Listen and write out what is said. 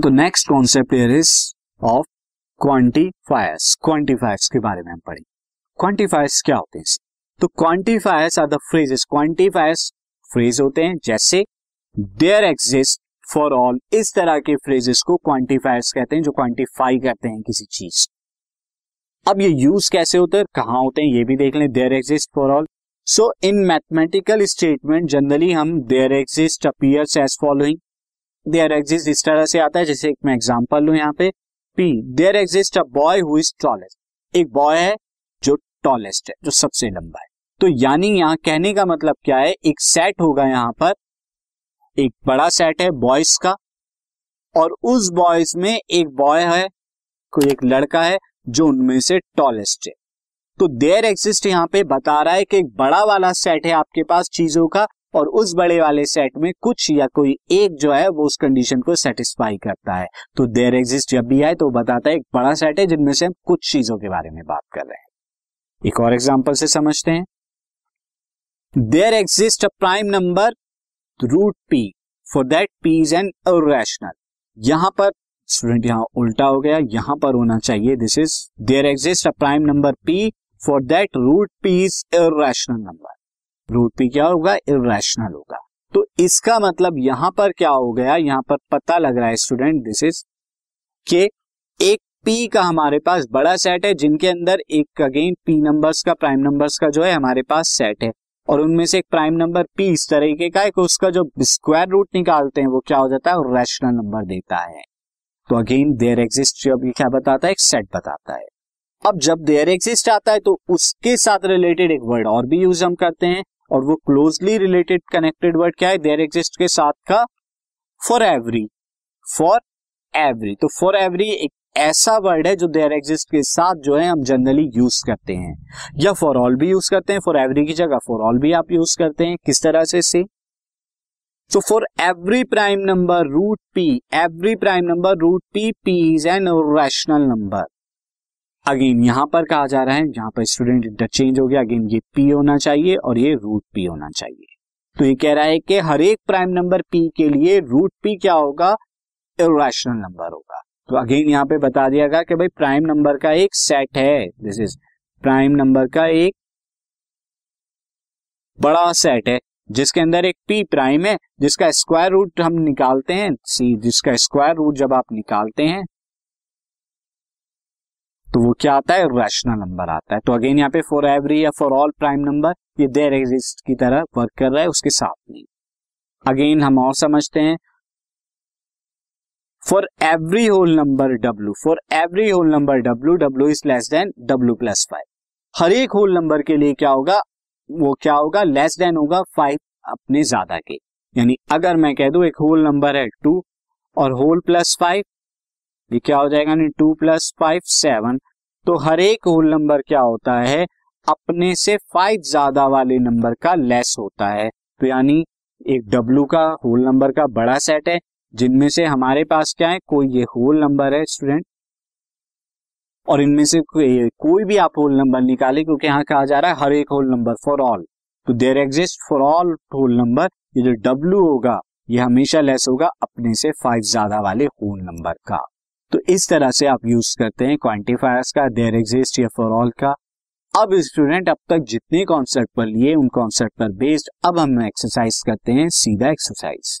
तो next concept here is of quantifiers quantifiers के बारे में हम पढ़ेंगे। क्वांटिफायर्स क्या होते हैं? तो quantifiers are the phrases quantifiers phrase होते हैं जैसे देयर एग्जिस्ट फॉर ऑल इस तरह के फ्रेजेस को क्वांटिफायर्स कहते हैं, जो क्वांटिफाई करते हैं किसी चीज़ अब ये यूज़ कैसे होते हैं? कहाँ होते हैं? ये भी देख लें there exist for all so in mathematical statement generally हम there exist appears as following there exist इस तरह से आता है, जैसे एक मैं एग्जांपल लू यहाँ पे। P there exist a boy who is tallest एक बॉय है जो टॉलेस्ट है, जो सबसे लंबा है। तो यानी यहाँ कहने का मतलब क्या है? एक सेट होगा यहाँ पर। एक बड़ा सेट है बॉयज़ का। और उस बॉयज़ में एक बॉय है, कोई एक लड़का है, जो उनमें से टॉलेस्ट है। तो देयर एग्जिस्ट यहाँ पे बता रहा है कि एक बड़ा वाला सेट है आपके पास चीज़ों का। और उस बड़े वाले सेट में कुछ या कोई एक जो है, वो उस कंडीशन को सेटिस्फाई करता है। तो देयर एग्जिस्ट जब भी आए तो बताता है, एक बड़ा सेट है जिनमें से हम कुछ चीज़ों के बारे में बात कर रहे हैं। एक और एग्ज़ाम्पल से समझते हैं। There exist a prime number root P for that P is an irrational यहाँ पर स्टूडेंट यहाँ उल्टा हो गया, यहाँ पर होना चाहिए this is there exist a prime number P for that root P is irrational number root P क्या होगा? इरेशनल होगा। तो इसका मतलब यहाँ पर क्या हो गया? यहाँ पर पता लग रहा है स्टूडेंट दिस इज़ के एक पी का हमारे पास बड़ा सेट है, जिनके अंदर एक अगेन पी नंबर्स का प्राइम नंबर्स का जो है, हमारे पास सेट है। और उनमें से एक प्राइम नंबर पी इस तरीके का है कि उसका जो स्क्वायर रूट निकालते हैं, वो क्या हो जाता है? रैशनल नंबर देता है। तो अगेन देयर एग्जिस्ट ये क्या बताता है? एक सेट बताता है। अब जब देयर एग्जिस्ट आता है तो उसके साथ रिलेटेड एक वर्ड और भी यूज़ हम करते हैं, और वो क्लोजली रिलेटेड कनेक्टेड वर्ड क्या है? देयर एग्जिस्ट के साथ का फॉर एवरी फॉर एवरी तो फॉर एवरी एक ऐसा वर्ड है जो देयर एग्जिस्ट के साथ जो है, हम जनरली यूज़ करते हैं। या फॉर ऑल भी यूज़ करते हैं फॉर एवरी की जगह फॉर ऑल भी आप यूज़ करते हैं, किस तरह से से तो for every prime number root P every prime number root P P is an rational number again यहाँ पर कहा जा रहा है, जहाँ पर स्टूडेंट इंटरचेंज हो गया अगेन ये पी होना चाहिए और ये रूट पी होना चाहिए। तो ये कह रहा है कि हर एक प्राइम नंबर पी के लिए रूट पी क्या होगा? इरेशनल नंबर होगा। तो अगेन यहाँ पे बता दिया गया कि भाई प्राइम नंबर का एक सेट है। दिस इज़ प्राइम नंबर का एक बड़ा सेट है, जिसके अंदर एक पी प्राइम है, जिसका स्क्वायर रूट हम निकालते हैं। सी जिसका स्क्वायर रूट जब आप निकालते हैं तो वो क्या आता है? रैशनल नंबर आता है। तो अगेन यहाँ पे फॉर एवरी या फॉर ऑल प्राइम नंबर ये देर एग्जिस्ट की तरह वर्क कर रहा है, उसके साथ नहीं। अगेन हम और समझते हैं। For every whole number W for every whole number W W is less than W plus five हर एक होल नंबर के लिए क्या होगा? वो क्या होगा? लेस देन होगा फाइव अपने ज़्यादा के। यानी अगर मैं कह दू एक होल नंबर है टू और होल प्लस फाइव ये क्या हो जाएगा नहीं टू प्लस फाइव सेवन तो हर एक होल नंबर क्या होता है? अपने से फाइव ज़्यादा वाले नंबर का लेस होता है। तो यानी एक डब्लू का होल नंबर का बड़ा सेट है जिनमें से हमारे पास क्या है? कोई ये होल नंबर है स्टूडेंट और इनमें से कोई, कोई भी आप होल नंबर निकाले क्योंकि यहाँ कहा जा रहा है हर एक होल नंबर फॉर ऑल तो there exist for all whole number ये जो डब्लू होगा ये हमेशा लेस होगा अपने से फाइव ज़्यादा वाले होल नंबर का। तो इस तरह से आप यूज़ करते हैं क्वांटिफायर्स का देयर एग्जिस्ट या फॉर ऑल का। अब स्टूडेंट अब तक जितने कॉन्सेप्ट पर लिए, उन कॉन्सेप्ट पर बेस्ड अब हम एक्सरसाइज करते हैं सीधा exercise